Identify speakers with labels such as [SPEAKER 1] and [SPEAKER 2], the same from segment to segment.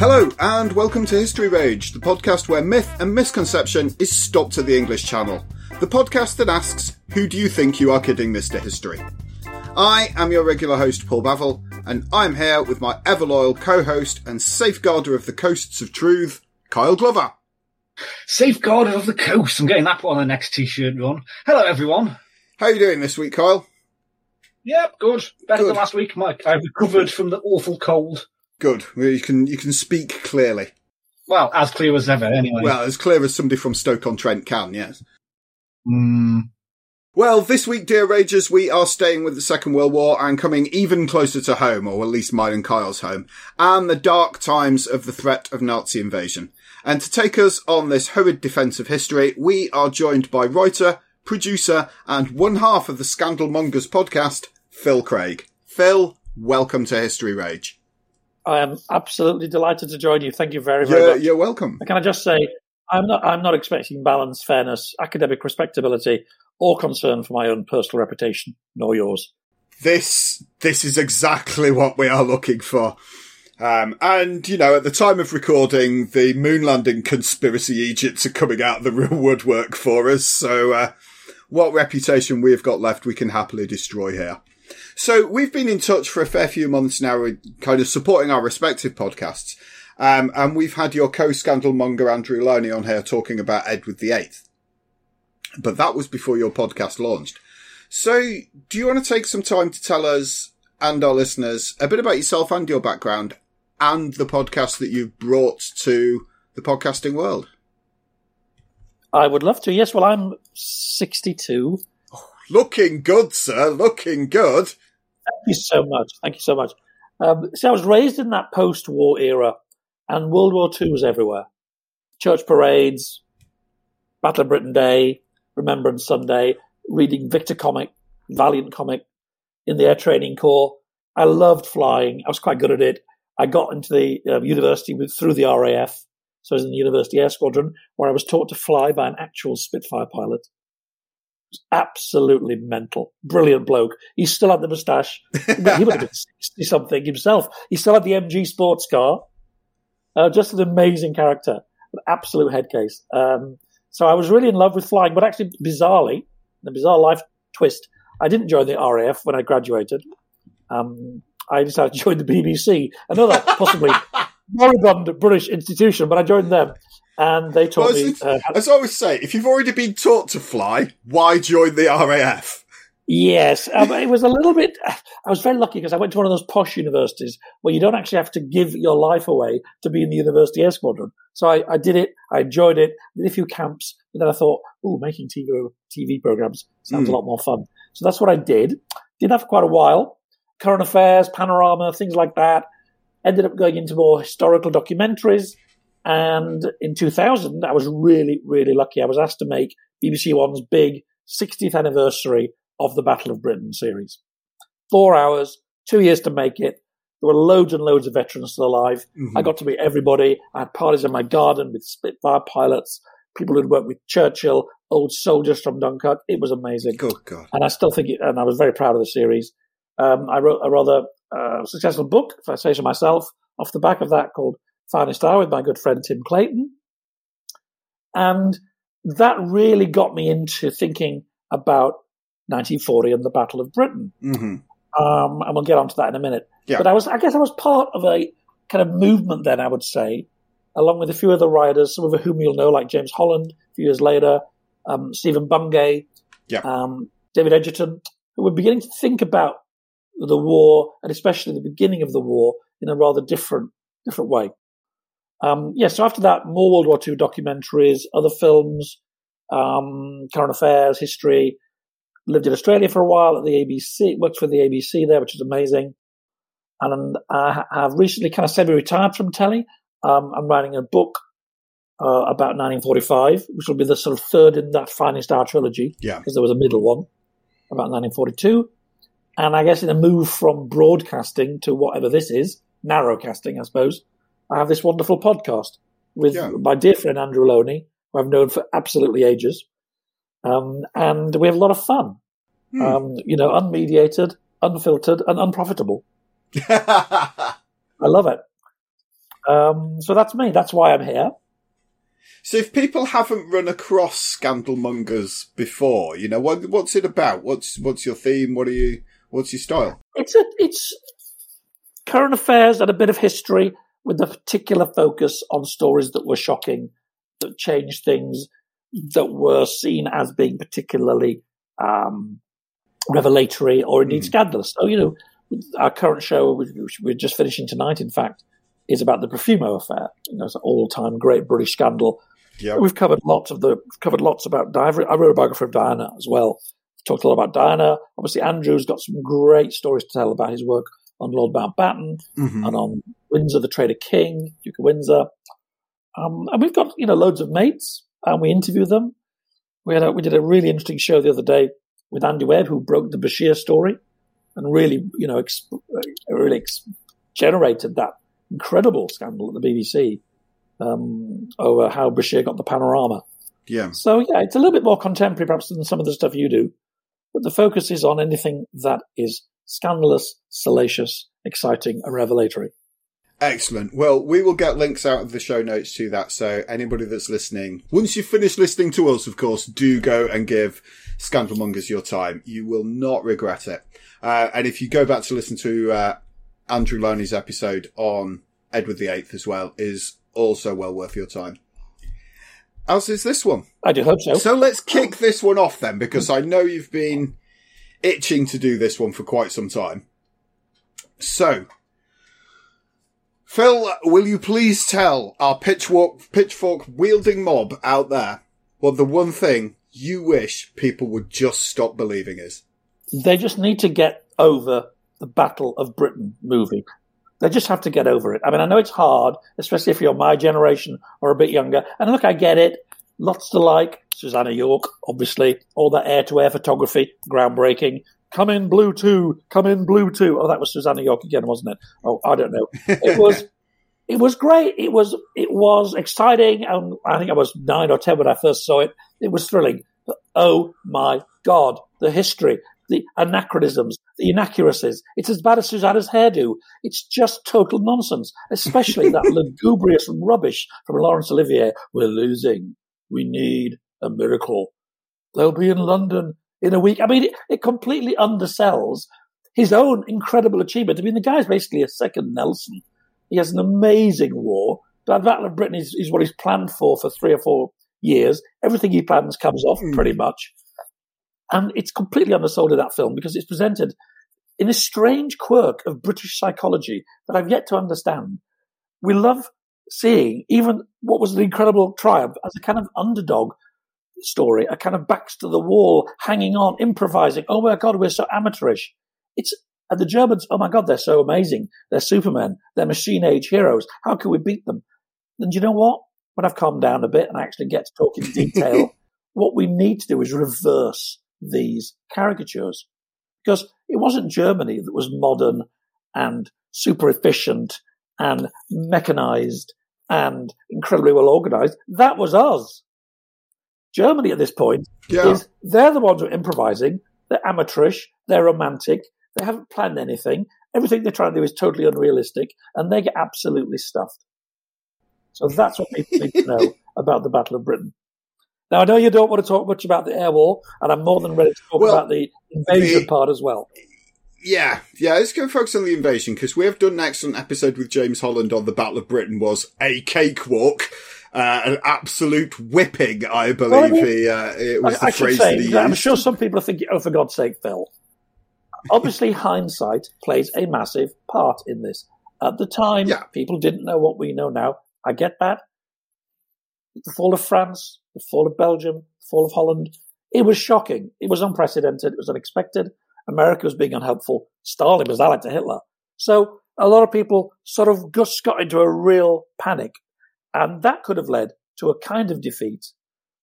[SPEAKER 1] Hello, and welcome to History Rage, the podcast where myth and misconception is stopped at the English Channel. The podcast that asks, Who do you think you are kidding, Mr. History? I am your regular host, Paul Bavill, and I'm here with my ever loyal co host and safeguarder of the coasts of truth, Kyle Glover.
[SPEAKER 2] Safeguarder of the coast. I'm getting that put on the next t-shirt run. Hello, everyone.
[SPEAKER 1] How are you doing this week, Kyle?
[SPEAKER 2] Yep, good. Better
[SPEAKER 1] Good.
[SPEAKER 2] than last week, Mike. I've recovered from the awful cold.
[SPEAKER 1] Good. You can you can speak clearly.
[SPEAKER 2] Well, as clear as ever, anyway.
[SPEAKER 1] Well, as clear as somebody from Stoke on Trent can, yes.
[SPEAKER 2] Hmm.
[SPEAKER 1] Well, this week, dear Ragers, we are staying with the Second World War and coming even closer to home, or at least mine and Kyle's home, and the dark times of the threat of Nazi invasion. And to take us on this horrid defence of history, we are joined by writer, producer, and one half of the Scandal Mongers podcast, Phil Craig. Phil, welcome to History Rage.
[SPEAKER 3] I am absolutely delighted to join you. Thank you very, very
[SPEAKER 1] You're,
[SPEAKER 3] much.
[SPEAKER 1] you're welcome.
[SPEAKER 3] Can I just say, I'm not, I'm not expecting balance, fairness, academic respectability, or concern for my own personal reputation, nor yours.
[SPEAKER 1] this this is exactly what we are looking for. Um, and you know, at the time of recording, the moon landing conspiracy Egypts are coming out of the real woodwork for us. So, uh, what reputation we have got left, we can happily destroy here. So we've been in touch for a fair few months now, kind of supporting our respective podcasts. Um, and we've had your co-scandal monger Andrew Lownie on here talking about Edward VIII. But that was before your podcast launched. So, do you want to take some time to tell us and our listeners a bit about yourself and your background and the podcast that you've brought to the podcasting world?
[SPEAKER 3] I would love to. Yes, well, I'm 62.
[SPEAKER 1] Looking good, sir. Looking good.
[SPEAKER 3] Thank you so much. Thank you so much. Um, see, I was raised in that post-war era, and World War II was everywhere. Church parades, Battle of Britain Day, Remembrance Sunday, reading Victor comic, Valiant comic, in the Air Training Corps. I loved flying. I was quite good at it. I got into the uh, university with, through the RAF, so I was in the University Air Squadron, where I was taught to fly by an actual Spitfire pilot. Absolutely mental. Brilliant bloke. He still had the moustache. he would have been 60 something himself. He still had the MG sports car. Uh, just an amazing character. An absolute head case. Um, so I was really in love with flying, but actually, bizarrely, the bizarre life twist, I didn't join the RAF when I graduated. Um, I decided to join the BBC, another possibly moribund British institution, but I joined them. And they taught
[SPEAKER 1] Well,
[SPEAKER 3] me.
[SPEAKER 1] as,
[SPEAKER 3] Uh,
[SPEAKER 1] as I always say, if you've already been taught to fly, why join the RAF?
[SPEAKER 3] Yes, um, it was a little bit. I was very lucky because I went to one of those posh universities where you don't actually have to give your life away to be in the university air squadron. So I, I did it. I enjoyed it. Did a few camps, but then I thought, oh, making TV TV programs sounds a lot more fun. So that's what I did. Did that for quite a while. Current affairs, panorama, things like that. Ended up going into more historical documentaries. And in 2000, I was really, really lucky. I was asked to make BBC One's big 60th anniversary of the Battle of Britain series. Four hours, two years to make it. There were loads and loads of veterans still alive.
[SPEAKER 1] Mhm.
[SPEAKER 3] I got to meet everybody. I had parties in my garden with Spitfire pilots, people who'd worked with Churchill, old soldiers from Dunkirk. It was amazing.
[SPEAKER 1] Good God.
[SPEAKER 3] And I still think, it, and I was very proud of the series. Um, I wrote a rather uh, successful book, if I say so myself, off the back of that called Finest Hour with my good friend Tim Clayton. And that really got me into thinking about 1940 and the Battle of Britain.
[SPEAKER 1] hmm
[SPEAKER 3] Um, and we'll get onto that in a minute.
[SPEAKER 1] Yeah.
[SPEAKER 3] But I was, I guess I was part of a kind of movement then, I would say, along with a few other writers, some of whom you'll know, like James Holland, a few years later, um, Stephen Bungay,
[SPEAKER 1] Yeah.
[SPEAKER 3] um, David Edgerton, who were beginning to think about the war and especially the beginning of the war in a rather different, different way. Um, yeah, so after that, more World War II documentaries, other films, um, current affairs, history. Lived in Australia for a while at the ABC, worked for the ABC there, which is amazing. And I have recently kind of semi-retired from telly. Um, I'm writing a book uh, about 1945, which will be the sort of third in that Finest Hour trilogy,
[SPEAKER 1] Yeah.
[SPEAKER 3] because there was a middle one about 1942. And I guess in a move from broadcasting to whatever this is, narrowcasting, I suppose, I have this wonderful podcast with
[SPEAKER 1] Yeah.
[SPEAKER 3] my dear friend Andrew Lownie, who I've known for absolutely ages. Um, and we have a lot of fun.
[SPEAKER 1] Hmm.
[SPEAKER 3] Um, you know, unmediated, unfiltered, and unprofitable. I love it. Um, so that's me. That's why I'm here.
[SPEAKER 1] so if people haven't run across Scandalmongers before, you know, what, what's it about? What's, what's your theme? What are you, what's your style?
[SPEAKER 3] It's a, it's current affairs and a bit of history with a particular focus on stories that were shocking, that changed things, that were seen as being particularly um, revelatory or indeed
[SPEAKER 1] Mm.
[SPEAKER 3] scandalous. So, you know, our current show, which we're just finishing tonight, in fact, is about the Profumo affair. You know, it's an all-time great British scandal.
[SPEAKER 1] Yeah.
[SPEAKER 3] We've covered lots of the covered lots about Diana. I wrote a biography of Diana as well. Talked a lot about Diana. Obviously, Andrew's got some great stories to tell about his work on Lord Mountbatten
[SPEAKER 1] Mhm.
[SPEAKER 3] and on Windsor, the Traitor King, Duke of Windsor. Um, and we've got you know loads of mates, and we interview them. We had a, we did a really interesting show the other day with Andy Webb, who broke the Bashir story, and really you know exp- uh, really ex- generated that incredible scandal at the BBC um, over how Bashir got the panorama.
[SPEAKER 1] Yeah.
[SPEAKER 3] So yeah, it's a little bit more contemporary perhaps than some of the stuff you do, but the focus is on anything that is scandalous, salacious, exciting, and revelatory.
[SPEAKER 1] Excellent. Well, we will get links out of the show notes to that. So anybody that's listening, once you've finished listening to us, of course, do go and give Scandalmongers your time. You will not regret it. Uh, and if you go back to listen to, uh, Andrew Lownie's episode on Edward VIII as well, is also well worth your time. As is this one.
[SPEAKER 3] I do hope so.
[SPEAKER 1] So let's kick this one off then, because I know you've been itching to do this one for quite some time. So, Phil, will you please tell our pitchfork, pitchfork wielding mob out there what the one thing you wish people would just stop believing is?
[SPEAKER 3] They just need to get over the Battle of Britain movie. They just have to get over it. I mean, I know it's hard, especially if you're my generation or a bit younger. And look, I get it. Lots to like. Susannah York, obviously. All that air to air photography, groundbreaking. Come in blue two. Come in blue two. Oh, that was Susannah York again, wasn't it? Oh, I don't know. It was. It was great. It was it was exciting, and I think I was nine or ten when I first saw it. It was thrilling. But oh my god, the history, the anachronisms, the inaccuracies. It's as bad as Susannah's hairdo. It's just total nonsense, especially that lugubrious rubbish from Laurence Olivier. We're losing. We need a miracle. They'll be in London in a week. I mean, it, it completely undersells his own incredible achievement. I mean, the guy's basically a second Nelson. He has an amazing war. But Battle of Britain is, is what he's planned for for three or four years. Everything he plans comes off hmm. pretty much. And it's completely undersold in that film because it's presented in a strange quirk of British psychology that I've yet to understand. We love seeing even what was an incredible triumph as a kind of underdog story, a kind of backs to the wall, hanging on, improvising. Oh my God, we're so amateurish. It's and the Germans, oh my God, they're so amazing. They're Supermen. They're machine age heroes. How can we beat them? And you know what? When I've calmed down a bit and actually get to talk in detail, what we need to do is reverse these caricatures. Because it wasn't Germany that was modern and super efficient and mechanized and incredibly well organized. That was us. Germany at this point
[SPEAKER 1] Yeah.
[SPEAKER 3] is they're the ones who are improvising. They're amateurish. They're romantic. They haven't planned anything. Everything they're trying to do is totally unrealistic, and they get absolutely stuffed. So that's what people need to know about the Battle of Britain. Now, I know you don't want to talk much about the air war, and I'm more than ready to talk
[SPEAKER 1] Well,
[SPEAKER 3] about the invasion
[SPEAKER 1] the-
[SPEAKER 3] part as well.
[SPEAKER 1] Yeah, yeah, let's go focus on the invasion because we have done an excellent episode with James Holland on the Battle of Britain was a cakewalk, uh, an absolute whipping, I believe
[SPEAKER 3] Well, I mean,
[SPEAKER 1] he, uh, it was
[SPEAKER 3] I,
[SPEAKER 1] the
[SPEAKER 3] I
[SPEAKER 1] phrase
[SPEAKER 3] say,
[SPEAKER 1] that
[SPEAKER 3] I'm sure some people are thinking, oh, for God's sake, Phil. Obviously, hindsight plays a massive part in this. At the time,
[SPEAKER 1] Yeah.
[SPEAKER 3] people didn't know what we know now. I get that. The fall of France, the fall of Belgium, the fall of Holland, it was shocking. It was unprecedented. It was unexpected. America was being unhelpful. Stalin was allied to Hitler. So a lot of people sort of just got into a real panic. And that could have led to a kind of defeat.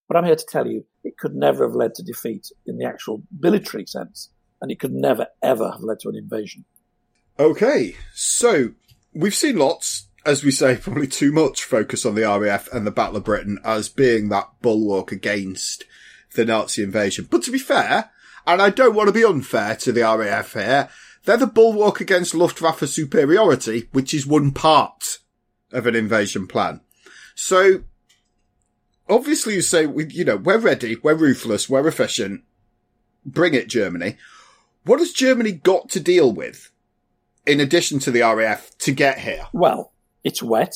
[SPEAKER 3] But I'm here to tell you, it could never have led to defeat in the actual military sense. And it could never, ever have led to an invasion.
[SPEAKER 1] Okay, so we've seen lots, as we say, probably too much focus on the RAF and the Battle of Britain as being that bulwark against the Nazi invasion. But to be fair, and I don't want to be unfair to the RAF here, they're the bulwark against Luftwaffe superiority, which is one part of an invasion plan. So, obviously you say, you know, we're ready, we're ruthless, we're efficient, bring it Germany. What has Germany got to deal with? in addition to the RAF to get here?
[SPEAKER 3] Well, it's wet.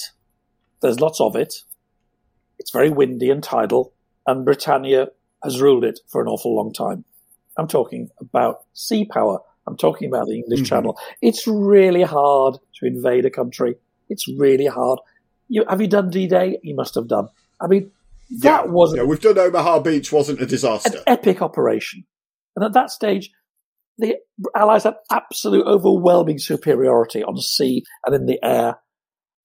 [SPEAKER 3] There's lots of it. It's very windy and tidal. And Britannia has ruled it for an awful long time. I'm talking about sea power. I'm talking about the English
[SPEAKER 1] Mhm.
[SPEAKER 3] Channel. It's really hard to invade a country. It's really hard. You, have you done D-Day? You must have done. I mean, that wasn't
[SPEAKER 1] Yeah, we've done Omaha Beach, wasn't a disaster.
[SPEAKER 3] an epic operation. And at that stage, the Allies had absolute overwhelming superiority on sea and in the air.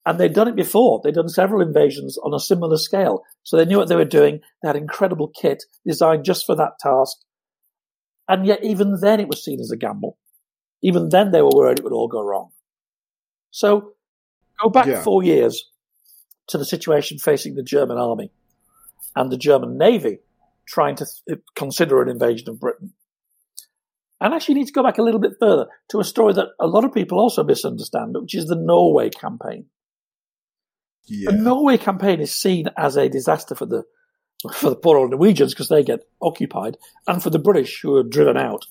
[SPEAKER 3] And they'd done it before. They'd done several invasions on a similar scale. So they knew what they were doing. They had incredible kit designed just for that task. And yet even then it was seen as a gamble. Even then they were worried it would all go wrong. So go back
[SPEAKER 1] Yeah.
[SPEAKER 3] four years to the situation facing the German army and the German navy trying to th- uh, consider an invasion of Britain. And actually need to go back a little bit further to a story that a lot of people also misunderstand, which is the Norway campaign.
[SPEAKER 1] Yeah.
[SPEAKER 3] The Norway campaign is seen as a disaster for the for the poor old Norwegians because they get occupied, and for the British who are driven out,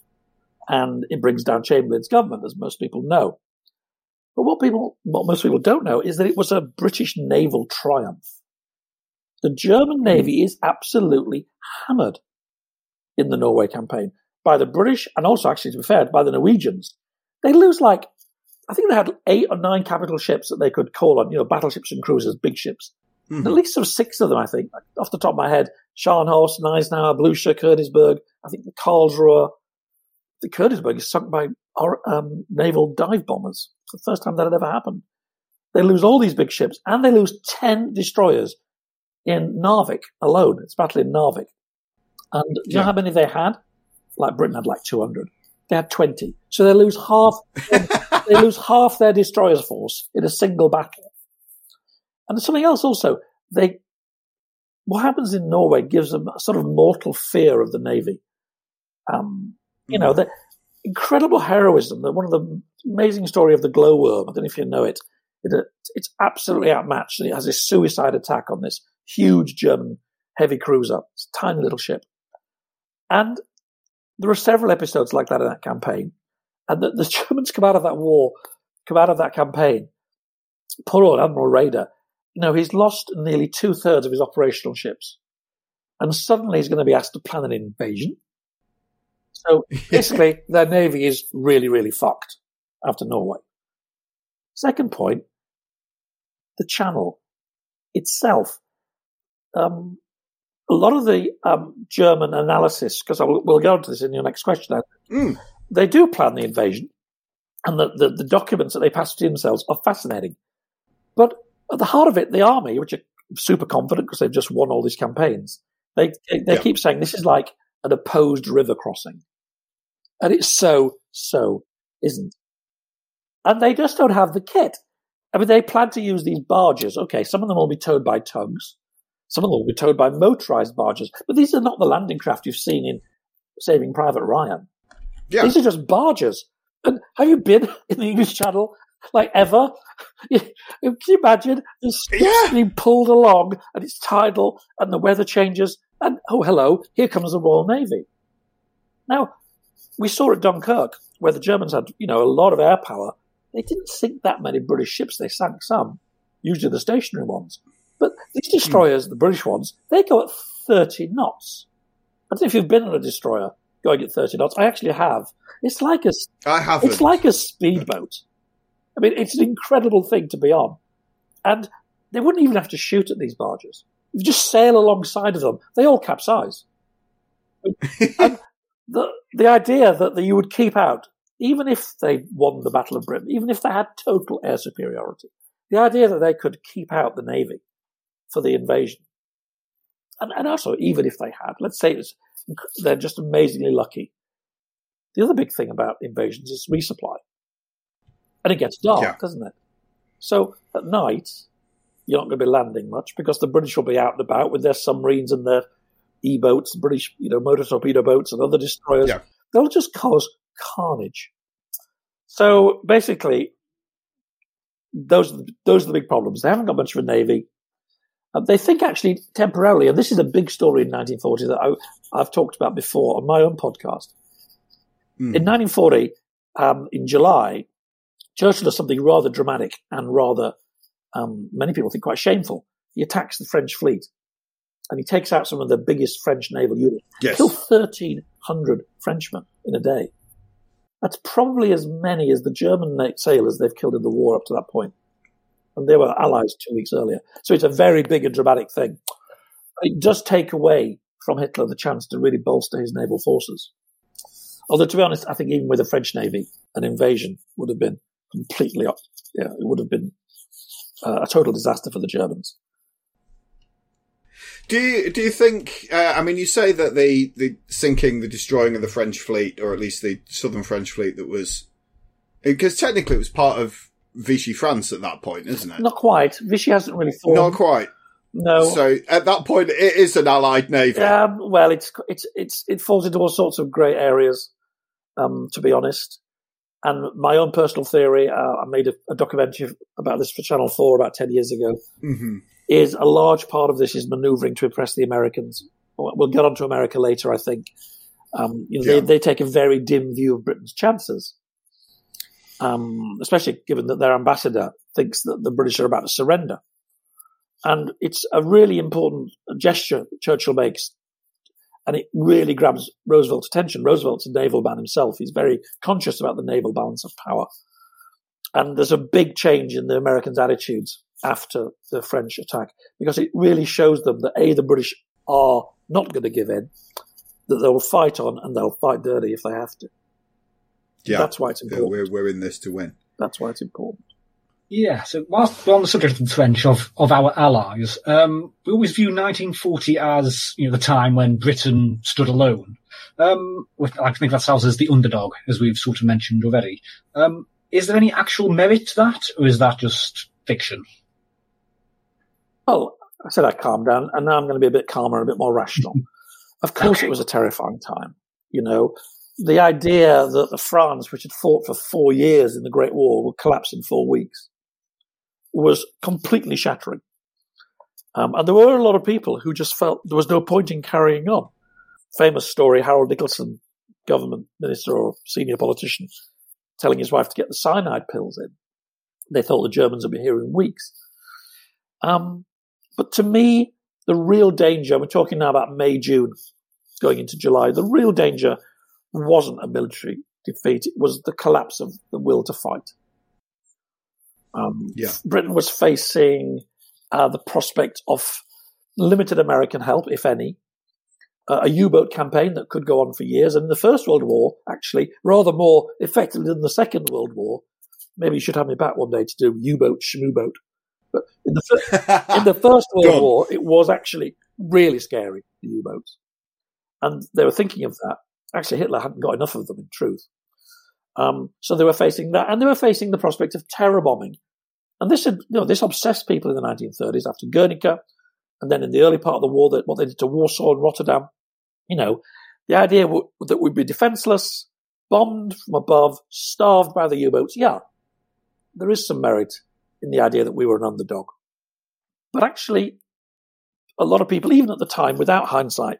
[SPEAKER 3] and it brings down Chamberlain's government, as most people know. But what people, what most people don't know, is that it was a British naval triumph. The German navy is absolutely hammered in the Norway campaign by the British, and also, actually, to be fair, by the Norwegians. They lose like I think they had eight or nine capital ships that they could call on, you know, battleships and cruisers, big ships.
[SPEAKER 1] Mhm.
[SPEAKER 3] At least there were six of them, I think, off the top of my head. Scharnhorst, Gneisenauer, Blucher, Königsberg. I think the Karlsruhe. The Königsberg is sunk by our, um, naval dive bombers. It's the first time that had ever happened. They lose all these big ships, and they lose 10 destroyers in Narvik alone. It's battle in Narvik. And do you know how many they had? Like Britain had like 200. They had 20. So they lose half, they lose half their destroyers force in a single battle. And there's something else also. They, what happens in Norway gives them a sort of mortal fear of the navy. Um, you know, the incredible heroism. The, one of the amazing story of the glowworm. I don't know if you know it. it it's absolutely outmatched. It has a suicide attack on this huge German heavy cruiser. It's a tiny little ship. And there are several episodes like that in that campaign. And the, the Germans come out of that war, come out of that campaign. Poor old Admiral Raeder, you know, he's lost nearly two thirds of his operational ships. And suddenly he's going to be asked to plan an invasion. So basically, their navy is really, really fucked after Norway. Second point, the channel itself. Um, a lot of the um, German analysis, because we'll go into this in your next question,
[SPEAKER 1] Mm.
[SPEAKER 3] they do plan the invasion, and the, the, the documents that they pass to themselves are fascinating. But at the heart of it, the army, which are super confident because they've just won all these campaigns, they they,
[SPEAKER 1] Yeah.
[SPEAKER 3] keep saying this is like an opposed river crossing, and it's so so isn't. and they just don't have the kit. I mean, they plan to use these barges. Okay, some of them will be towed by tugs. Some of them will be towed by motorized barges. But these are not the landing craft you've seen in Saving Private Ryan.
[SPEAKER 1] Yeah.
[SPEAKER 3] These are just barges. And have you been in the English Channel like ever? Can you imagine this
[SPEAKER 1] Yeah.
[SPEAKER 3] being pulled along and it's tidal and the weather changes and oh hello, here comes the Royal Navy. Now, we saw at Dunkirk where the Germans had, you know, a lot of air power. They didn't sink that many British ships. They sank some, usually the stationary ones. But these hmm. destroyers, the British ones, they go at 30 knots. I don't know if you've been on a destroyer going at 30 knots. I actually have. It's like a,
[SPEAKER 1] I haven't.
[SPEAKER 3] it's like a speedboat. I mean, it's an incredible thing to be on. And they wouldn't even have to shoot at these barges. You just sail alongside of them. They all capsize. and the, the idea that, that you would keep out, even if they won the Battle of Britain, even if they had total air superiority, the idea that they could keep out the Navy for the invasion. And, and also, even if they had, let's say it's, they're just amazingly lucky. The other big thing about invasions is resupply. And it gets dark,
[SPEAKER 1] Yeah.
[SPEAKER 3] doesn't it? So at night, you're not going to be landing much because the British will be out and about with their submarines and their E-boats, British, you know, motor torpedo boats and other destroyers.
[SPEAKER 1] Yeah.
[SPEAKER 3] They'll just cause carnage. So basically, those are the, those are the big problems. They haven't got much of a navy. Uh, they think actually temporarily, and this is a big story in 1940 that I, I've talked about before on my own podcast.
[SPEAKER 1] Mm.
[SPEAKER 3] In 1940, um, in July, Churchill does something rather dramatic and rather, um, many people think quite shameful. He attacks the French fleet and he takes out some of the biggest French naval units.
[SPEAKER 1] Yes.
[SPEAKER 3] Killed 1,300 Frenchmen in a day. That's probably as many as the German sailors they've killed in the war up to that point. And they were allies two weeks earlier. So it's a very big and dramatic thing. It does take away from Hitler the chance to really bolster his naval forces. Although, to be honest, I think even with the French Navy, an invasion would have been completely, up- yeah, it would have been uh, a total disaster for the Germans.
[SPEAKER 1] Do you do you think? Uh, I mean, you say that the the sinking, the destroying of the French fleet, or at least the southern French fleet, that was because technically it was part of Vichy France at that point, isn't it?
[SPEAKER 3] Not quite. Vichy hasn't really formed.
[SPEAKER 1] Not quite.
[SPEAKER 3] No.
[SPEAKER 1] So at that point, it is an Allied navy.
[SPEAKER 3] Um, well, it's it's it's it falls into all sorts of grey areas, um, to be honest. And my own personal theory, uh, I made a, a documentary about this for Channel Four about ten years ago.
[SPEAKER 1] hmm
[SPEAKER 3] Is a large part of this is manoeuvring to impress the Americans. We'll get on to America later, I think. Um, you know,
[SPEAKER 1] Yeah.
[SPEAKER 3] they, they take a very dim view of Britain's chances, um, especially given that their ambassador thinks that the British are about to surrender. And it's a really important gesture that Churchill makes. And it really grabs Roosevelt's attention. Roosevelt's a naval man himself. He's very conscious about the naval balance of power. And there's a big change in the Americans' attitudes after the French attack because it really shows them that A, the British are not going to give in, that they'll fight on and they'll fight dirty if they have to.
[SPEAKER 1] Yeah,
[SPEAKER 3] That's why it's important.
[SPEAKER 1] we're we're in this to win.
[SPEAKER 3] That's why it's important.
[SPEAKER 2] Yeah, so whilst we're on the subject of the French, of, of our allies, um, we always view 1940 as, you know, the time when Britain stood alone. Um, with, I think of ourselves as the underdog, as we've sort of mentioned already. Um, is there any actual merit to that, or is that just fiction?
[SPEAKER 3] Well, I said I'd calm down, and now I'm going to be a bit calmer and a bit more rational. of course,
[SPEAKER 2] Okay.
[SPEAKER 3] it was a terrifying time. You know, the idea that the France, which had fought for four years in the Great War, would collapse in four weeks was completely shattering. Um, and there were a lot of people who just felt there was no point in carrying on. Famous story: Harold Nicolson, government minister or senior politician, telling his wife to get the cyanide pills in. They thought the Germans would be here in weeks. Um, but to me, the real danger, we're talking now about May, June, going into July, the real danger wasn't a military defeat, it was the collapse of the will to fight. Um,
[SPEAKER 1] Yeah.
[SPEAKER 3] Britain was facing uh, the prospect of limited American help, if any, uh, a U-boat campaign that could go on for years, and in the First World War, actually, rather more effectively than the Second World War. Maybe you should have me back one day to do U-boat, schmoo-boat. But in the, fir- in the First World. War, it was actually really scary, the U-boats. And they were thinking of that. Actually, Hitler hadn't got enough of them, in truth. Um, so they were facing that, and they were facing the prospect of terror bombing. And this had, you know, this obsessed people in the 1930s after Guernica, and then in the early part of the war, that what they did to Warsaw and Rotterdam. You know, the idea w- that we'd be defenseless, bombed from above, starved by the U-boats. Yeah, there is some merit in the idea that we were an underdog. But actually, a lot of people, even at the time, without hindsight,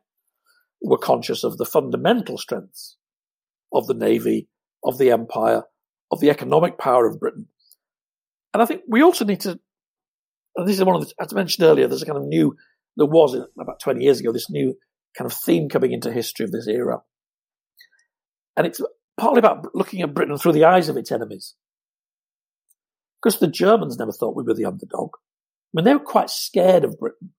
[SPEAKER 3] were conscious of the fundamental strengths of the Navy, of the Empire, of the economic power of Britain. And I think we also need to, and this is one of the, as I mentioned earlier, there's a kind of new, there was about 20 years ago, this new kind of theme coming into history of this era. And it's partly about looking at Britain through the eyes of its enemies. Because the Germans never thought we were the underdog. I mean, they were quite scared of Britain.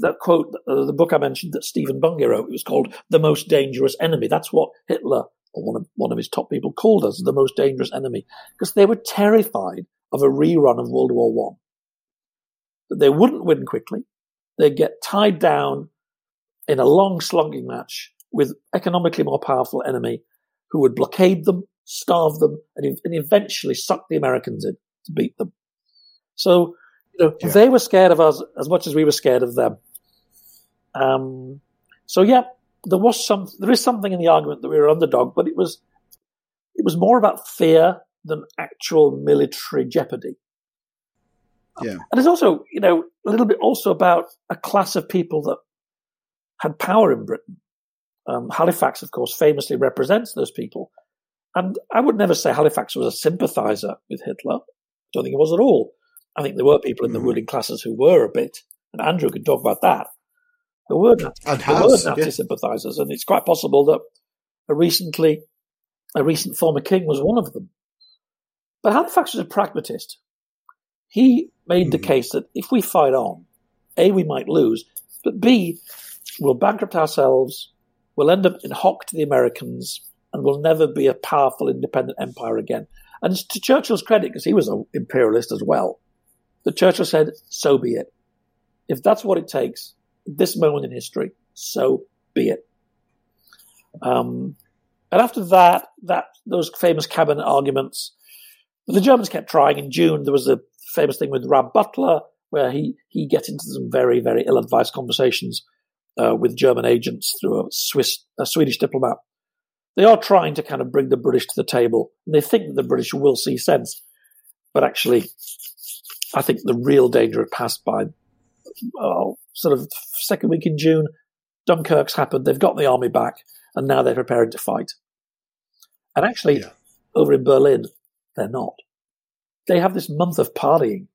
[SPEAKER 3] That quote, uh, the book I mentioned that Stephen Bungay wrote, it was called The Most Dangerous Enemy. That's what Hitler, or one of, one of his top people, called us, the most dangerous enemy. Because they were terrified of a rerun of World War One. That they wouldn't win quickly. They'd get tied down in a long slugging match with economically more powerful enemy who would blockade them, starve them, and, and eventually suck the Americans in to beat them. So, you know, yeah. they were scared of us as much as we were scared of them. Um, so yeah, there was some, there is something in the argument that we were underdog, but it was, it was more about fear than actual military jeopardy.
[SPEAKER 1] Yeah.
[SPEAKER 3] And it's also, you know, a little bit also about a class of people that had power in Britain. Um, Halifax, of course, famously represents those people. And I would never say Halifax was a sympathizer with Hitler. I don't think he was at all. I think there were people in the mm. ruling classes who were a bit, and Andrew could talk about that. There were, there were Nazi yeah. sympathizers, and it's quite possible that a recently, a recent former king was one of them. But Halifax was a pragmatist. He made the hmm. case that if we fight on, A, we might lose, but B, we'll bankrupt ourselves, we'll end up in hock to the Americans, and we'll never be a powerful independent empire again. And to Churchill's credit, because he was an imperialist as well, the Churchill said, so be it. If that's what it takes, this moment in history, so be it. Um, and after that, that those famous cabinet arguments, the Germans kept trying. In June, there was a famous thing with Rab Butler, where he he gets into some very very ill-advised conversations uh, with German agents through a Swiss, a Swedish diplomat. They are trying to kind of bring the British to the table, and they think that the British will see sense. But actually, I think the real danger had passed by oh, sort of second week in June. Dunkirk's happened. They've got the army back, and now they're preparing to fight. And actually, yeah. over in Berlin, they're not. They have this month of partying.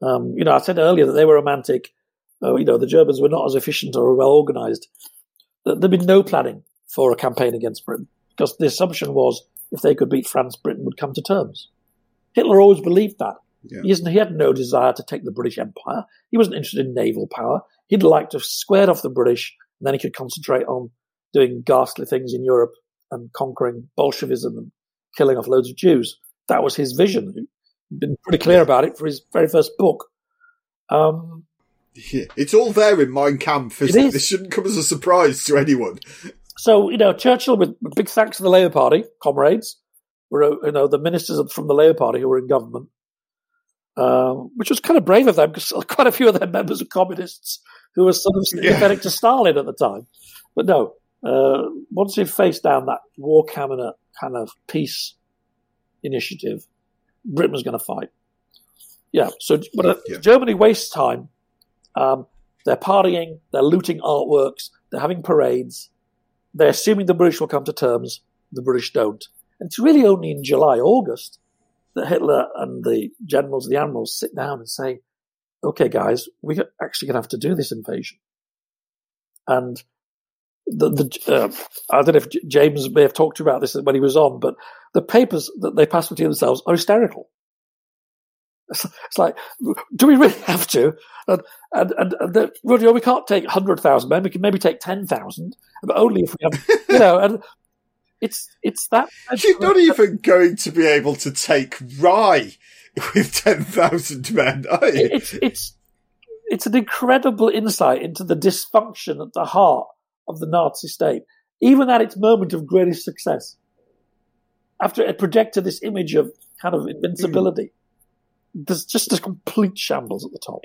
[SPEAKER 3] Um, you know, I said earlier that they were romantic uh, you know, the Germans were not as efficient or well organized. There'd been no planning for a campaign against Britain because the assumption was if they could beat France, Britain would come to terms. Hitler always believed that. Yeah. He, he, had no desire to take the British Empire. He wasn't interested in naval power. He'd like to square off the British, and then he could concentrate on doing ghastly things in Europe and conquering Bolshevism and killing off loads of Jews. That was his vision. He'd been pretty clear about it for his very first book. Um,
[SPEAKER 1] yeah, it's all there in Mein Kampf. Isn't it, is. This shouldn't come as a surprise to anyone.
[SPEAKER 3] So you know, Churchill, with big thanks to the Labour Party comrades, were you know the ministers from the Labour Party who were in government, um, which was kind of brave of them because quite a few of their members were communists who were sort of sympathetic yeah. to Stalin at the time. But no, uh, once he faced down that war cabinet kind of peace initiative, Britain was going to fight. Yeah, so but uh, yeah. Germany wastes time um, they're partying, they're looting artworks, they're having parades. They're assuming the British will come to terms. The British don't. And it's really only in July, August that Hitler and the generals, the admirals sit down and say, okay, guys, we're actually going to have to do this invasion. And the, the uh, I don't know if James may have talked about this when he was on, but the papers that they pass between themselves are hysterical. It's, like, do we really have to? And, and, and, and the, well, you know, we can't take 100,000 men. We can maybe take 10,000, but only if we have, you know, and it's, it's that.
[SPEAKER 1] You're not even going to be able to take Rye with 10,000 men, are you?
[SPEAKER 3] It's, it's, it's an incredible insight into the dysfunction at the heart of the Nazi state, even at its moment of greatest success. after it projected this image of kind of invincibility. Hmm. There's just a complete shambles at the top.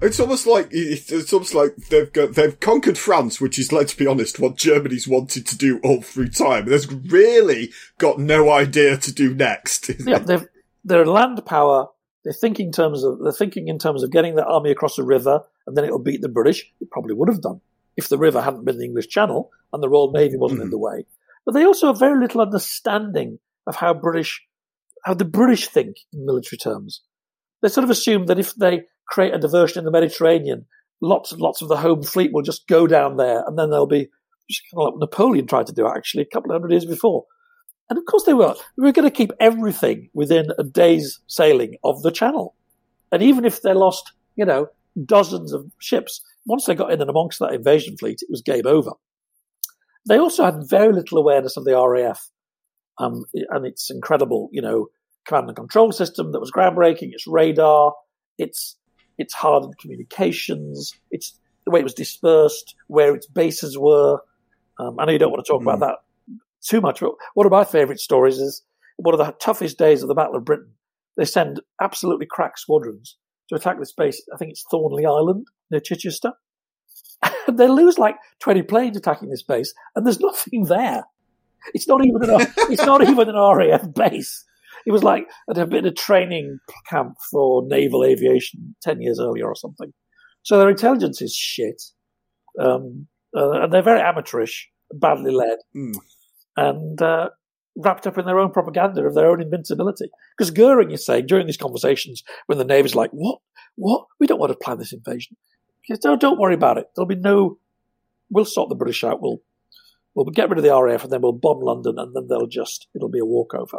[SPEAKER 1] It's almost like it's almost like they've got they've conquered France, which is, let's be honest, what Germany's wanted to do all through time. They've really got no idea to do next.
[SPEAKER 3] Yeah, they've they're land power. They're thinking in terms of they're thinking in terms of getting the army across a river, and then it'll beat the British. It probably would have done if the river hadn't been the English Channel and the Royal Navy wasn't mm. in the way. But they also have very little understanding of how British how the British think in military terms. They sort of assume that if they create a diversion in the Mediterranean, lots and lots of the home fleet will just go down there, and then they'll be kind of like Napoleon tried to do actually a couple of hundred years before. And of course they were. We were going to keep everything within a day's sailing of the channel. And even if they lost, you know, dozens of ships, once they got in and amongst that invasion fleet, it was game over. They also had very little awareness of the RAF um, and its incredible, you know, command and control system that was groundbreaking. Its radar, its its hardened communications, its the way it was dispersed, where its bases were. Um, I know you don't want to talk mm. about hmm. that too much, but one of my favourite stories is one of the toughest days of the Battle of Britain. They send absolutely crack squadrons to attack this base. I think it's Thorney Island near Chichester. And they lose like 20 planes attacking this base, and there's nothing there. It's not even an, it's not even an RAF base. It was like it had been a training camp for naval aviation 10 years earlier or something. So their intelligence is shit. Um, uh, and they're very amateurish, badly led, mm. and uh, wrapped up in their own propaganda of their own invincibility. Because Goering is saying during these conversations, when the Navy's like, what? What? We don't want to plan this invasion. He Says, don't, don't worry about it. There'll be no, we'll sort the British out. We'll, we'll get rid of the RAF and then we'll bomb London and then they'll just, it'll be a walkover.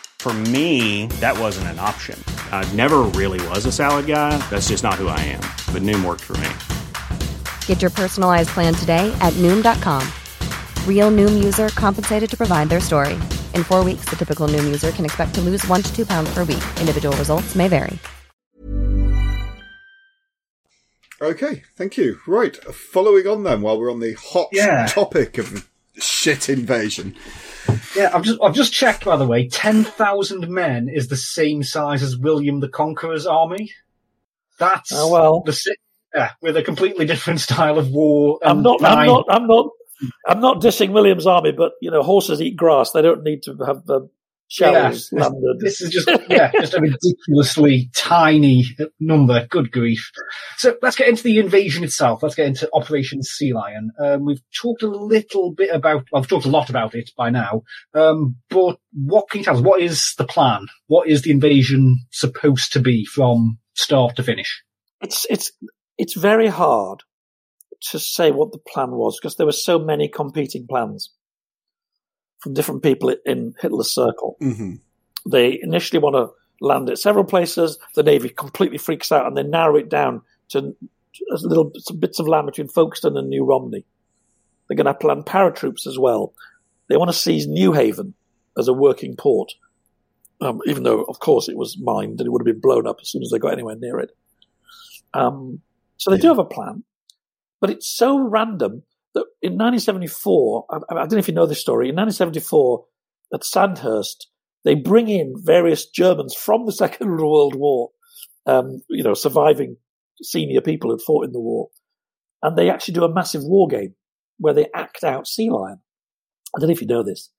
[SPEAKER 4] For me, that wasn't an option. I never really was a salad guy. That's just not who I am. But Noom worked for me.
[SPEAKER 5] Get your personalized plan today at Noom.com. Real Noom user compensated to provide their story. In four weeks, the typical Noom user can expect to lose one to two pounds per week. Individual results may vary.
[SPEAKER 1] Okay, thank you. Right, following on then, while we're on the hot yeah. topic of shit invasion.
[SPEAKER 2] Yeah, I've just I've just checked by the way. Ten thousand men is the same size as William the Conqueror's army. That's
[SPEAKER 3] oh, well,
[SPEAKER 2] the yeah, with a completely different style of war.
[SPEAKER 3] I'm not. I'm not. I'm not. I'm not dissing William's army, but you know, horses eat grass. They don't need to have the showers
[SPEAKER 2] yeah, This is just yeah, just a ridiculously tiny number. Good grief! So let's get into the invasion itself. Let's get into Operation Sea Lion. Um, we've talked a little bit about. Well, I've talked a lot about it by now. Um, but what can you tell us? What is the plan? What is the invasion supposed to be from start to finish?
[SPEAKER 3] It's it's it's very hard to say what the plan was because there were so many competing plans from different people in Hitler's circle.
[SPEAKER 1] Mm-hmm.
[SPEAKER 3] They initially want to land at several places. The Navy completely freaks out and they narrow it down to little bits of land between Folkestone and New Romney. They're going to plan paratroops as well. They want to seize Newhaven as a working port, um, even though, of course, it was mined and it would have been blown up as soon as they got anywhere near it. Um, so they yeah. do have a plan, but it's so random that in 1974, I, I, don't know if you know this story, in 1974 at Sandhurst, they bring in various Germans from the Second World War, um, you know, surviving senior people who fought in the war. And they actually do a massive war game where they act out Sea Lion. I don't know if you know this.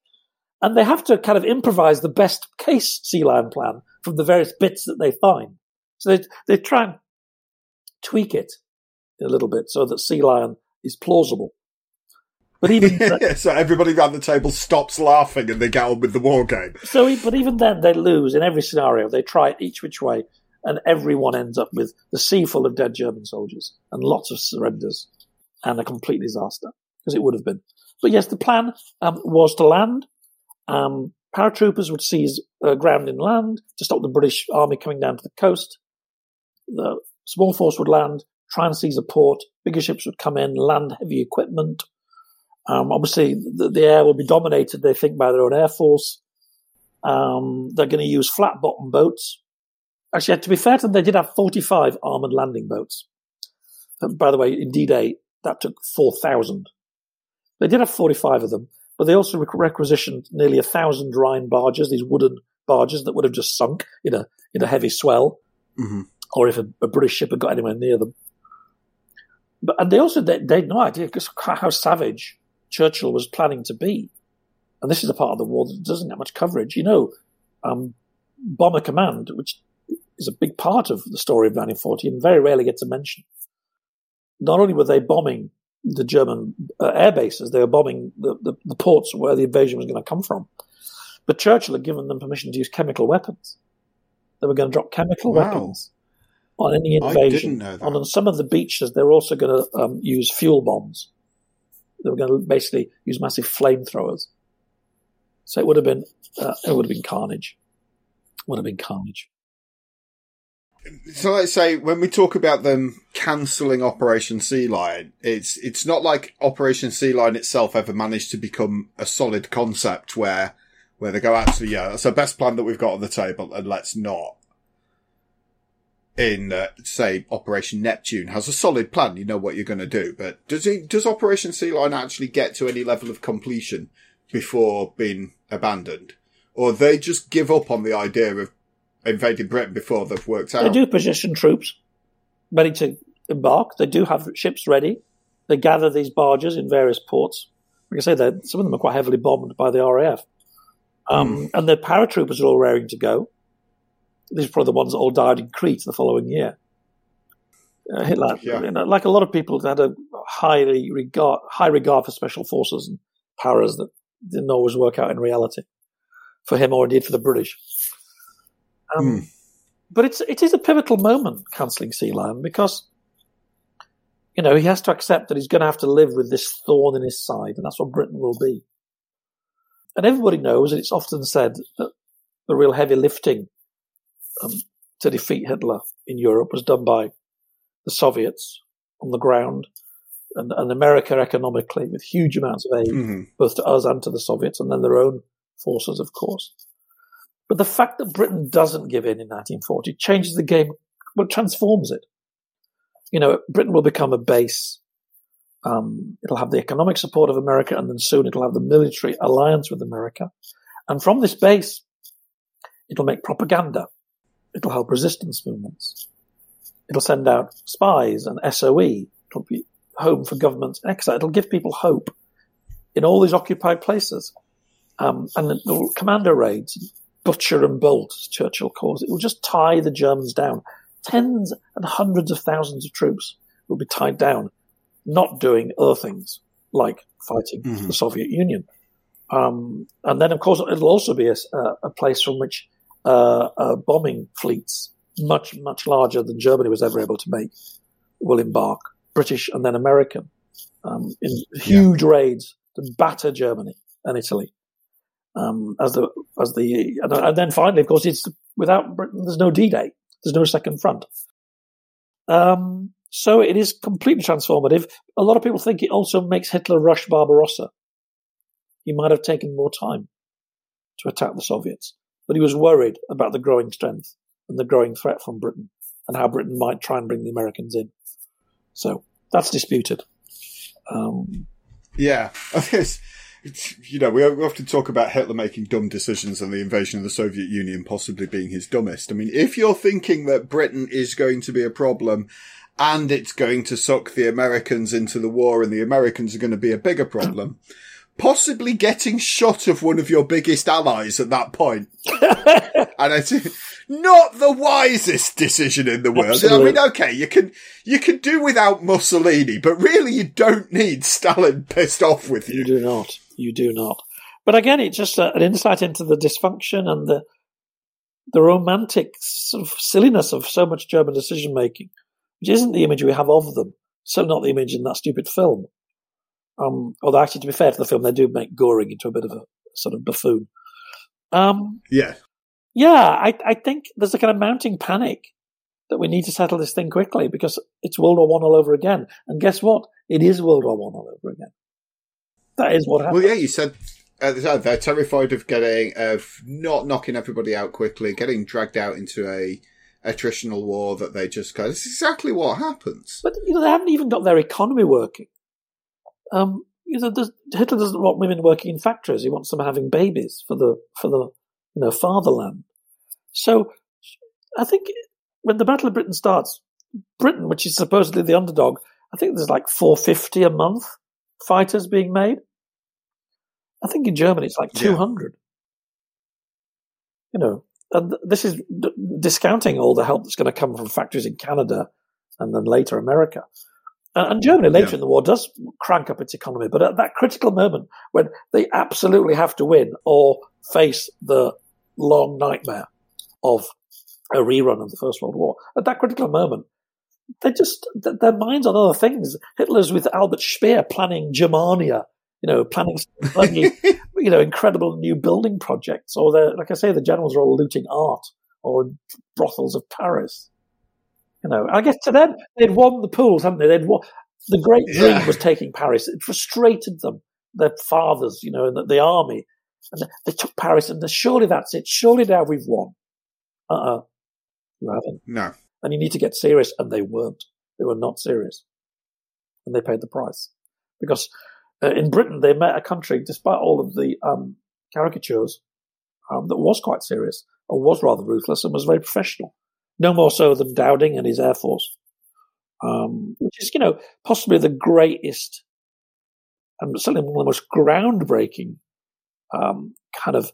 [SPEAKER 3] And they have to kind of improvise the best case Sea Lion plan from the various bits that they find. So they, they try and tweak it a little bit so that Sea Lion is plausible. But even
[SPEAKER 1] so, everybody around the table stops laughing and they get on with the war game.
[SPEAKER 3] So, but even then, they lose in every scenario. They try it each which way, and everyone ends up with the sea full of dead German soldiers and lots of surrenders and a complete disaster because it would have been. But yes, the plan um, was to land. Um, paratroopers would seize uh, ground inland to stop the British army coming down to the coast. The small force would land, try and seize a port. Bigger ships would come in, land heavy equipment. Um, obviously, the, the, air will be dominated, they think, by their own air force. Um, they're going to use flat bottom boats. Actually, to be fair to them, they did have 45 armoured landing boats. Uh, by the way, in D-Day, that took 4,000. They did have 45 of them, but they also requisitioned nearly a thousand Rhine barges, these wooden barges that would have just sunk in a, in a heavy swell,
[SPEAKER 1] mm-hmm.
[SPEAKER 3] or if a, a, British ship had got anywhere near them. But, and they also, they, they had no idea because how savage Churchill was planning to be. And this is a part of the war that doesn't get much coverage. You know, um, Bomber Command, which is a big part of the story of 1940 and very rarely gets a mention. Not only were they bombing the German uh, air bases, they were bombing the, the, the ports where the invasion was going to come from. But Churchill had given them permission to use chemical weapons. They were going to drop chemical
[SPEAKER 1] wow.
[SPEAKER 3] weapons on any invasion. On some of the beaches, they were also going to um, use fuel bombs. They were going to basically use massive flamethrowers. So it would have been, uh, it would have been carnage. It would have been carnage.
[SPEAKER 1] So let's say when we talk about them cancelling Operation Sea Lion, it's it's not like Operation Sea Lion itself ever managed to become a solid concept where where they go actually yeah that's the best plan that we've got on the table and let's not in uh, say Operation Neptune has a solid plan. You know what you're going to do, but does it does Operation Sea Lion actually get to any level of completion before being abandoned, or they just give up on the idea of invading Britain before they've worked out?
[SPEAKER 3] They do position troops ready to embark. They do have ships ready. They gather these barges in various ports. Like I say, some of them are quite heavily bombed by the RAF. Um, mm. And the paratroopers are all raring to go. These are probably the ones that all died in Crete the following year. Uh, Hitler, yeah. you know, like a lot of people, had a highly regard, high regard for special forces and powers that didn't always work out in reality for him or indeed for the British. Um, mm. But it's it is a pivotal moment cancelling Sea Lion because you know he has to accept that he's going to have to live with this thorn in his side, and that's what Britain will be. And everybody knows, and it's often said that the real heavy lifting um, to defeat Hitler in Europe was done by the Soviets on the ground and, and America economically with huge amounts of aid, mm-hmm. both to us and to the Soviets, and then their own forces, of course. But the fact that Britain doesn't give in in 1940 changes the game, well, transforms it. You know, Britain will become a base. Um, it'll have the economic support of America, and then soon it'll have the military alliance with America. And from this base, it'll make propaganda It'll help resistance movements. It'll send out spies and SOE. It'll be home for governments in exile. It'll give people hope in all these occupied places. Um, and the commando raids, butcher and bolt, as Churchill calls it, it will just tie the Germans down. Tens and hundreds of thousands of troops will be tied down, not doing other things like fighting mm-hmm. the Soviet Union. Um, and then, of course, it'll also be a, a place from which uh, uh, bombing fleets, much, much larger than Germany was ever able to make, will embark, British and then American, um, in huge yeah. raids to batter Germany and Italy. Um, as the, as the, and, and, then finally, of course, it's without Britain, there's no D-Day. There's no second front. Um, so it is completely transformative. A lot of people think it also makes Hitler rush Barbarossa. He might have taken more time to attack the Soviets but he was worried about the growing strength and the growing threat from Britain and how Britain might try and bring the Americans in. So that's disputed. Um,
[SPEAKER 1] yeah, you know, we often talk about Hitler making dumb decisions and the invasion of the Soviet Union possibly being his dumbest. I mean, if you're thinking that Britain is going to be a problem and it's going to suck the Americans into the war and the Americans are going to be a bigger problem, possibly getting shot of one of your biggest allies at that point. and I think, not the wisest decision in the world.
[SPEAKER 3] Absolutely.
[SPEAKER 1] I mean, okay, you can you can do without Mussolini, but really you don't need Stalin pissed off with
[SPEAKER 3] You
[SPEAKER 1] you.
[SPEAKER 3] do not. You do not. But again, it's just a, an insight into the dysfunction and the the romantic sort of silliness of so much German decision making, which isn't the image we have of them. So not the image in that stupid film. Um, although actually, to be fair to the film, they do make Goring into a bit of a sort of buffoon. Um,
[SPEAKER 1] Yeah.
[SPEAKER 3] yeah, I, I think there's a kind of mounting panic that we need to settle this thing quickly because it's World War One all over again. And guess what? It is World War One all over again. That is what happened.
[SPEAKER 1] Well, yeah, you said uh, they're terrified of getting of not knocking everybody out quickly, getting dragged out into a attritional war that they just kind. It's exactly what happens.
[SPEAKER 3] But you know, they haven't even got their economy working. Um, you know, Hitler doesn't want women working in factories. He wants them having babies for the for the you know fatherland. So, I think when the Battle of Britain starts, Britain, which is supposedly the underdog, I think there's like 450 a month fighters being made. I think in Germany it's like
[SPEAKER 1] Yeah.
[SPEAKER 3] 200. You know, and this is d- discounting all the help that's going to come from factories in Canada and then later America. And, and Germany later
[SPEAKER 1] Yeah.
[SPEAKER 3] in the war does crank up its economy, but at that critical moment when they absolutely have to win or face the long nightmare of a rerun of the First World War, at that critical moment, they just their minds on other things. Hitler's with Albert Speer planning Germania, you know, planning bloody, you know incredible new building projects, or like I say, the generals are all looting art or brothels of Paris. You know, I guess to them they'd won the pools, hadn't they? They'd won. The great dream
[SPEAKER 1] Yeah.
[SPEAKER 3] was taking Paris. It frustrated them, their fathers, you know, and the, the army, and they took Paris. And surely that's it. Surely now we've won. Uh uh you haven't
[SPEAKER 1] No.
[SPEAKER 3] and you need to get serious. And they weren't. They were not serious. And they paid the price. Because uh, in Britain, they met a country, despite all of the um, caricatures, um, that was quite serious, or was rather ruthless, and was very professional. No more so than Dowding and his Air Force, um, which is, you know, possibly the greatest and certainly one of the most groundbreaking um, kind of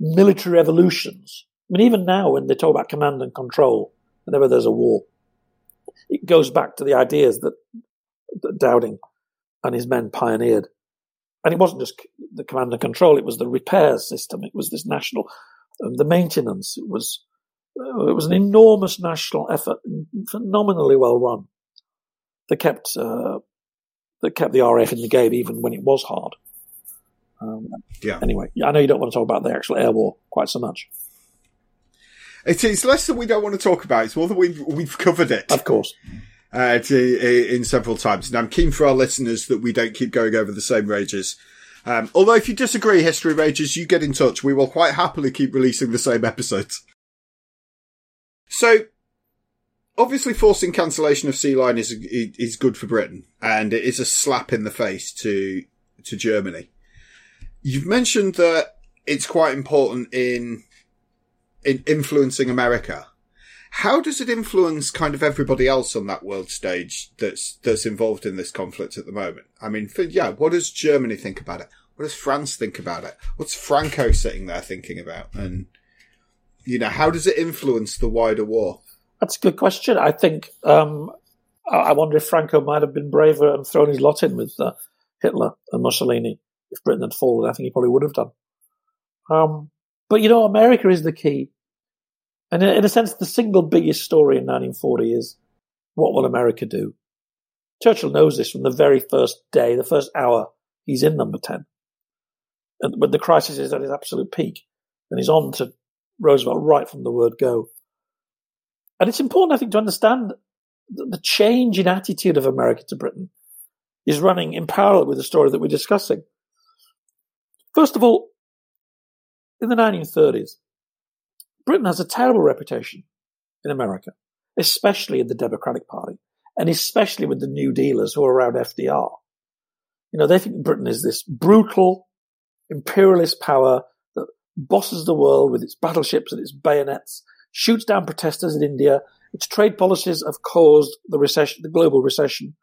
[SPEAKER 3] military revolutions. I mean, even now, when they talk about command and control, whenever there's a war, it goes back to the ideas that, that Dowding and his men pioneered. And it wasn't just the command and control; it was the repair system. It was this national, um, the maintenance. It was it was an enormous national effort, phenomenally well run. That kept uh, that kept the RAF in the game even when it was hard. Um,
[SPEAKER 1] Yeah.
[SPEAKER 3] anyway, I know you don't want to talk about the actual air war quite so much.
[SPEAKER 1] It is less that we don't want to talk about. It's more that we've we've covered it.
[SPEAKER 3] Of course.
[SPEAKER 1] uh, to, in several times. And I'm keen for our listeners that we don't keep going over the same rages. Um, although if you disagree, History Rages, you get in touch. We will quite happily keep releasing the same episodes. So, obviously forcing cancellation of Sea Lion is, is good for Britain, and it is a slap in the face to, to Germany. You've mentioned that it's quite important in, in influencing America how does it influence kind of everybody else on that world stage that's that's involved in this conflict at the moment? I mean, for, yeah, what does Germany think about it? What does France think about it? What's Franco sitting there thinking about? And you know, how does it influence the wider war?
[SPEAKER 3] That's a good question. I think um, I wonder if Franco might have been braver and thrown his lot in with uh, Hitler and Mussolini if Britain had fallen. I think he probably would have done. Um, but you know, America is the key, and in, in a sense, the single biggest story in 1940 is what will America do? Churchill knows this from the very first day, the first hour he's in Number Ten, and when the crisis is at its absolute peak, and he's on to Roosevelt right from the word go. And it's important, I think, to understand the change in attitude of America to Britain is running in parallel with the story that we're discussing. First of all, in the 1930s, Britain has a terrible reputation in America, especially in the Democratic Party, and especially with the New Dealers who are around FDR. You know, they think Britain is this brutal, imperialist power bosses the world with its battleships and its bayonets, shoots down protesters in India. Its trade policies have caused the recession, the global recession.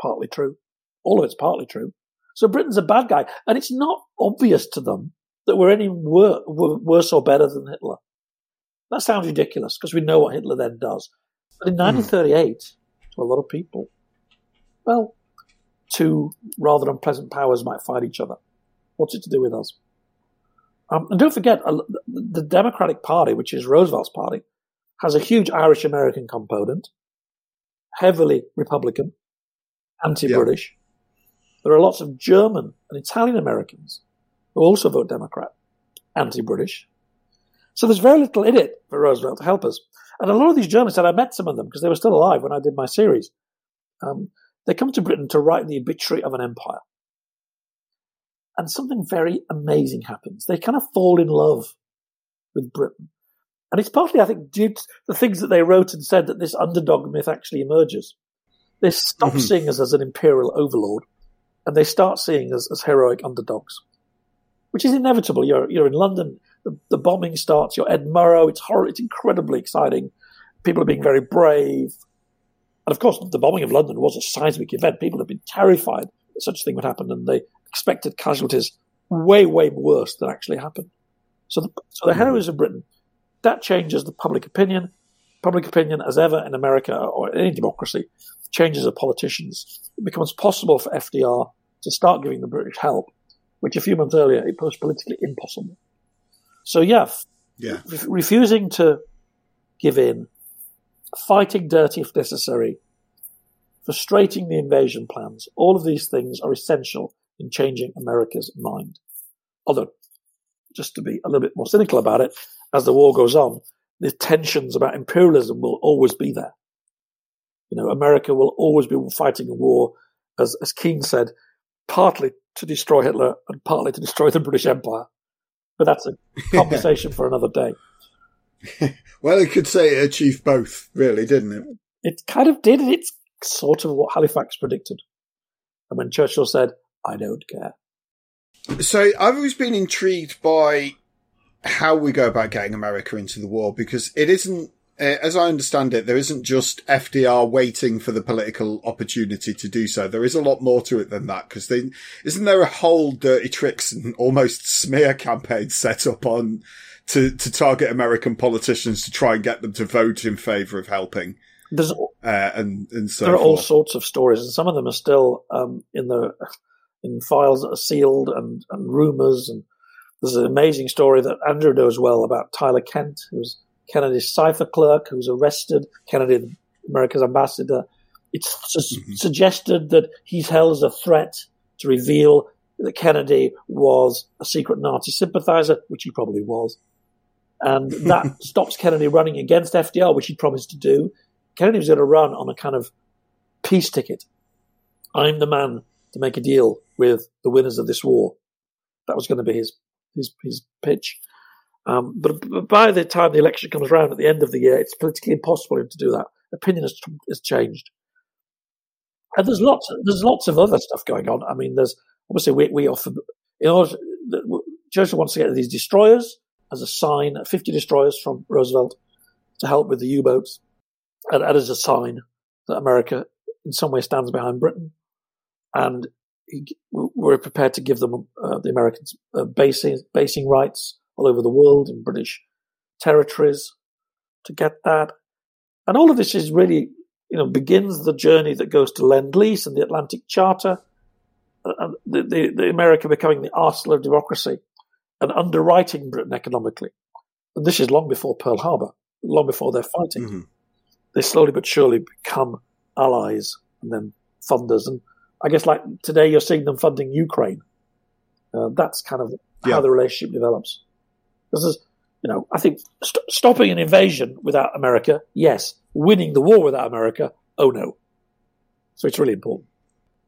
[SPEAKER 3] Partly true. All of it's partly true. So Britain's a bad guy. And it's not obvious to them that we're any wor- wor- worse or better than Hitler. That sounds ridiculous because we know what Hitler then does. But in 1938, mm. to a lot of people, well, two rather unpleasant powers might fight each other. What's it to do with us? Um, and don't forget, uh, the Democratic Party, which is Roosevelt's party, has a huge Irish American component, heavily Republican, anti British. There are lots of German and Italian Americans who also vote Democrat, anti British. So there's very little in it for Roosevelt to help us. And a lot of these journalists, and I met some of them because they were still alive when I did my series, um, they come to Britain to write the obituary of an empire. And something very amazing happens. They kind of fall in love with Britain. And it's partly, I think, due to the things that they wrote and said that this underdog myth actually emerges. They stop mm-hmm. seeing us as an imperial overlord and they start seeing us as heroic underdogs, which is inevitable. You're, you're in London, the, the bombing starts, you're Edinburgh, it's horrible, it's incredibly exciting. People are being very brave. And of course, the bombing of London was a seismic event. People have been terrified that such a thing would happen, and they expected casualties way, way worse than actually happened. So the, so the mm-hmm. heroes of Britain, that changes the public opinion. Public opinion, as ever in America or any democracy, changes of politicians. It becomes possible for FDR to start giving the British help, which a few months earlier it was politically impossible. So yeah,
[SPEAKER 1] yeah.
[SPEAKER 3] Re- refusing to give in fighting dirty if necessary, frustrating the invasion plans, all of these things are essential in changing America's mind. Although, just to be a little bit more cynical about it, as the war goes on, the tensions about imperialism will always be there. You know, America will always be fighting a war, as, as Keynes said, partly to destroy Hitler and partly to destroy the British Empire. But that's a conversation for another day.
[SPEAKER 1] well, it could say it achieved both, really, didn't it?
[SPEAKER 3] It kind of did. It's sort of what Halifax predicted. And when Churchill said, I don't care.
[SPEAKER 1] So I've always been intrigued by how we go about getting America into the war because it isn't, eh, as I understand it, there isn't just FDR waiting for the political opportunity to do so. There is a lot more to it than that because isn't there a whole dirty tricks and almost smear campaign set up on to, to target American politicians to try and get them to vote in favour of helping. There's, uh, and, and so
[SPEAKER 3] there are
[SPEAKER 1] forth.
[SPEAKER 3] all sorts of stories, and some of them are still um, in the in files that are sealed and, and rumors. And there's an amazing story that Andrew knows well about Tyler Kent, who's Kennedy's cipher clerk, who was arrested. Kennedy, America's ambassador. It's su- mm-hmm. suggested that he's held as a threat to reveal that Kennedy was a secret Nazi sympathizer, which he probably was. And that stops Kennedy running against FDR, which he promised to do. Kennedy was going to run on a kind of peace ticket. I'm the man to make a deal with the winners of this war. That was going to be his his, his pitch. Um, but, by the time the election comes around at the end of the year, it's politically impossible for him to do that. Opinion has, has changed. And there's lots, there's lots of other stuff going on. I mean, there's obviously we, we offer, in order, Churchill wants to get these destroyers as a sign, 50 destroyers from Roosevelt to help with the U-boats, and, and as a sign that America in some way stands behind Britain. And he, we're prepared to give them, uh, the Americans, uh, basing, basing rights all over the world in British territories to get that. And all of this is really, you know, begins the journey that goes to Lend Lease and the Atlantic Charter, and the, the, the America becoming the arsenal of democracy and underwriting Britain economically. And this is long before Pearl Harbor, long before they're fighting. Mm-hmm. They slowly but surely become allies and then funders. And I guess like today you're seeing them funding Ukraine. Uh, that's kind of yeah. how the relationship develops. This is, you know, I think st- stopping an invasion without America, yes. Winning the war without America, oh no. So it's really important.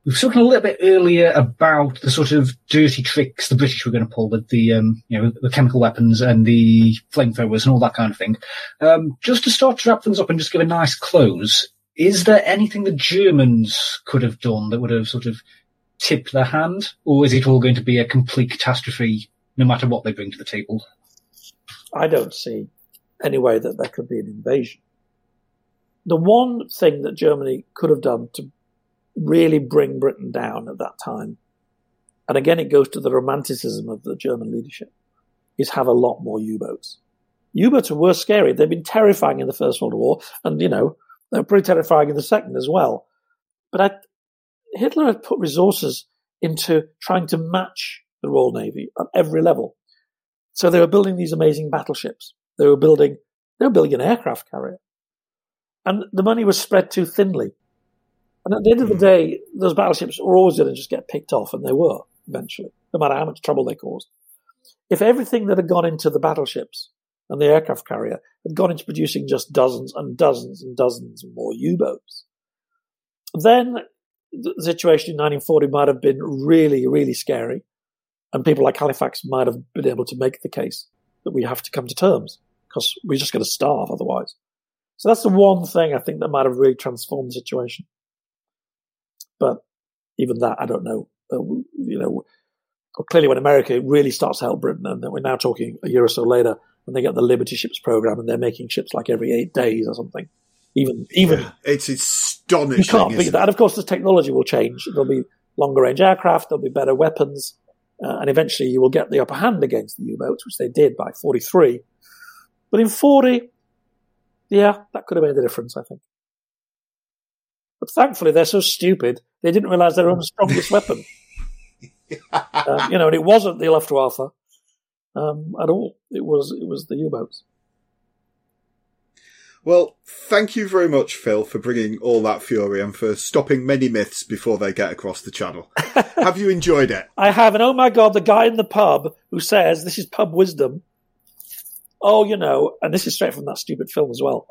[SPEAKER 2] We were talking a little bit earlier about the sort of dirty tricks the British were going to pull with the, um, you know, the chemical weapons and the flamethrowers and all that kind of thing. Um, just to start to wrap things up and just give a nice close, is there anything the Germans could have done that would have sort of tipped their hand, or is it all going to be a complete catastrophe no matter what they bring to the table?
[SPEAKER 3] I don't see any way that there could be an invasion. The one thing that Germany could have done to really bring Britain down at that time. And again, it goes to the romanticism of the German leadership is have a lot more U-boats. U-boats were scary. They've been terrifying in the First World War, and you know they were pretty terrifying in the Second as well. But I, Hitler had put resources into trying to match the Royal Navy at every level. So they were building these amazing battleships. They were building they were building an aircraft carrier, and the money was spread too thinly. And at the end of the hmm. day, those battleships were always going to just get picked off, and they were eventually, no matter how much trouble they caused. If everything that had gone into the battleships and the aircraft carrier had gone into producing just dozens and dozens and dozens more U-boats, then the situation in 1940 might have been really, really scary. And people like Halifax might have been able to make the case that we have to come to terms because we're just going to starve otherwise. So that's the one thing I think that might have really transformed the situation. But even that, I don't know. Uh, you know, clearly when America really starts to help Britain, and we're now talking a year or so later, and they get the Liberty ships program, and they're making ships like every eight days or something. Even, even
[SPEAKER 1] yeah, it's astonishing.
[SPEAKER 3] You can't beat that. And of course, the technology will change. There'll be longer range aircraft. There'll be better weapons, uh, and eventually you will get the upper hand against the U-boats, which they did by 43. But in 40, yeah, that could have made a difference, I think. But thankfully, they're so stupid, they didn't realize they were the strongest weapon. um, you know, and it wasn't the Luftwaffe um, at all. It was it was the U-boats.
[SPEAKER 1] Well, thank you very much, Phil, for bringing all that fury and for stopping many myths before they get across the channel. have you enjoyed it?
[SPEAKER 3] I have, and oh my god, the guy in the pub who says this is pub wisdom. Oh, you know, and this is straight from that stupid film as well.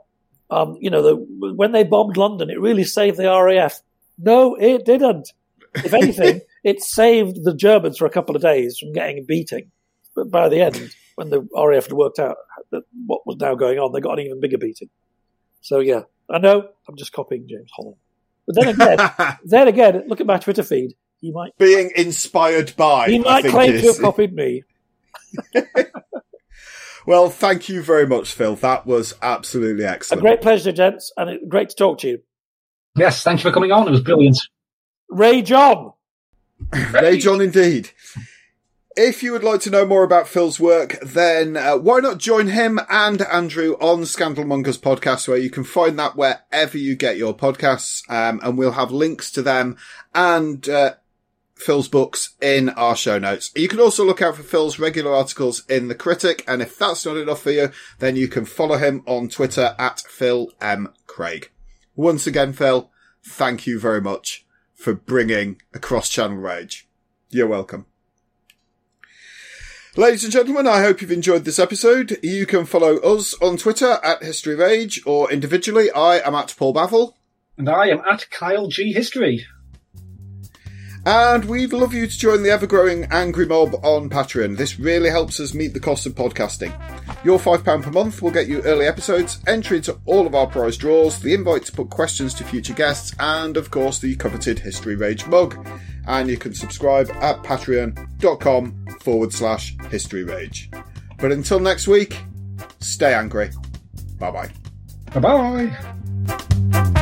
[SPEAKER 3] Um, you know, the, when they bombed London, it really saved the RAF. No, it didn't. If anything, it saved the Germans for a couple of days from getting a beating. But by the end, when the RAF had worked out what was now going on, they got an even bigger beating. So yeah, I know I'm just copying James Holland. But then again, then again, look at my Twitter feed. He might
[SPEAKER 1] being inspired by.
[SPEAKER 3] He might claim is. to have copied me.
[SPEAKER 1] well, thank you very much, Phil. That was absolutely excellent.
[SPEAKER 3] A great pleasure, gents, and great to talk to you.
[SPEAKER 2] Yes, thank you for coming on. It was brilliant.
[SPEAKER 3] Ray John.
[SPEAKER 1] Ray John, indeed. If you would like to know more about Phil's work, then uh, why not join him and Andrew on Scandalmongers podcast, where you can find that wherever you get your podcasts, um, and we'll have links to them and uh, Phil's books in our show notes. You can also look out for Phil's regular articles in The Critic, and if that's not enough for you, then you can follow him on Twitter at Phil M. Craig. Once again, Phil, thank you very much for bringing Across Channel Rage. You're welcome. Ladies and gentlemen, I hope you've enjoyed this episode. You can follow us on Twitter at History Rage or individually. I am at Paul Bavill.
[SPEAKER 2] And I am at Kyle G History.
[SPEAKER 1] And we'd love you to join the ever growing Angry Mob on Patreon. This really helps us meet the cost of podcasting. Your £5 per month will get you early episodes, entry into all of our prize draws, the invite to put questions to future guests, and of course the coveted History Rage mug. And you can subscribe at patreon.com forward slash history rage. But until next week, stay angry. Bye bye.
[SPEAKER 2] Bye bye.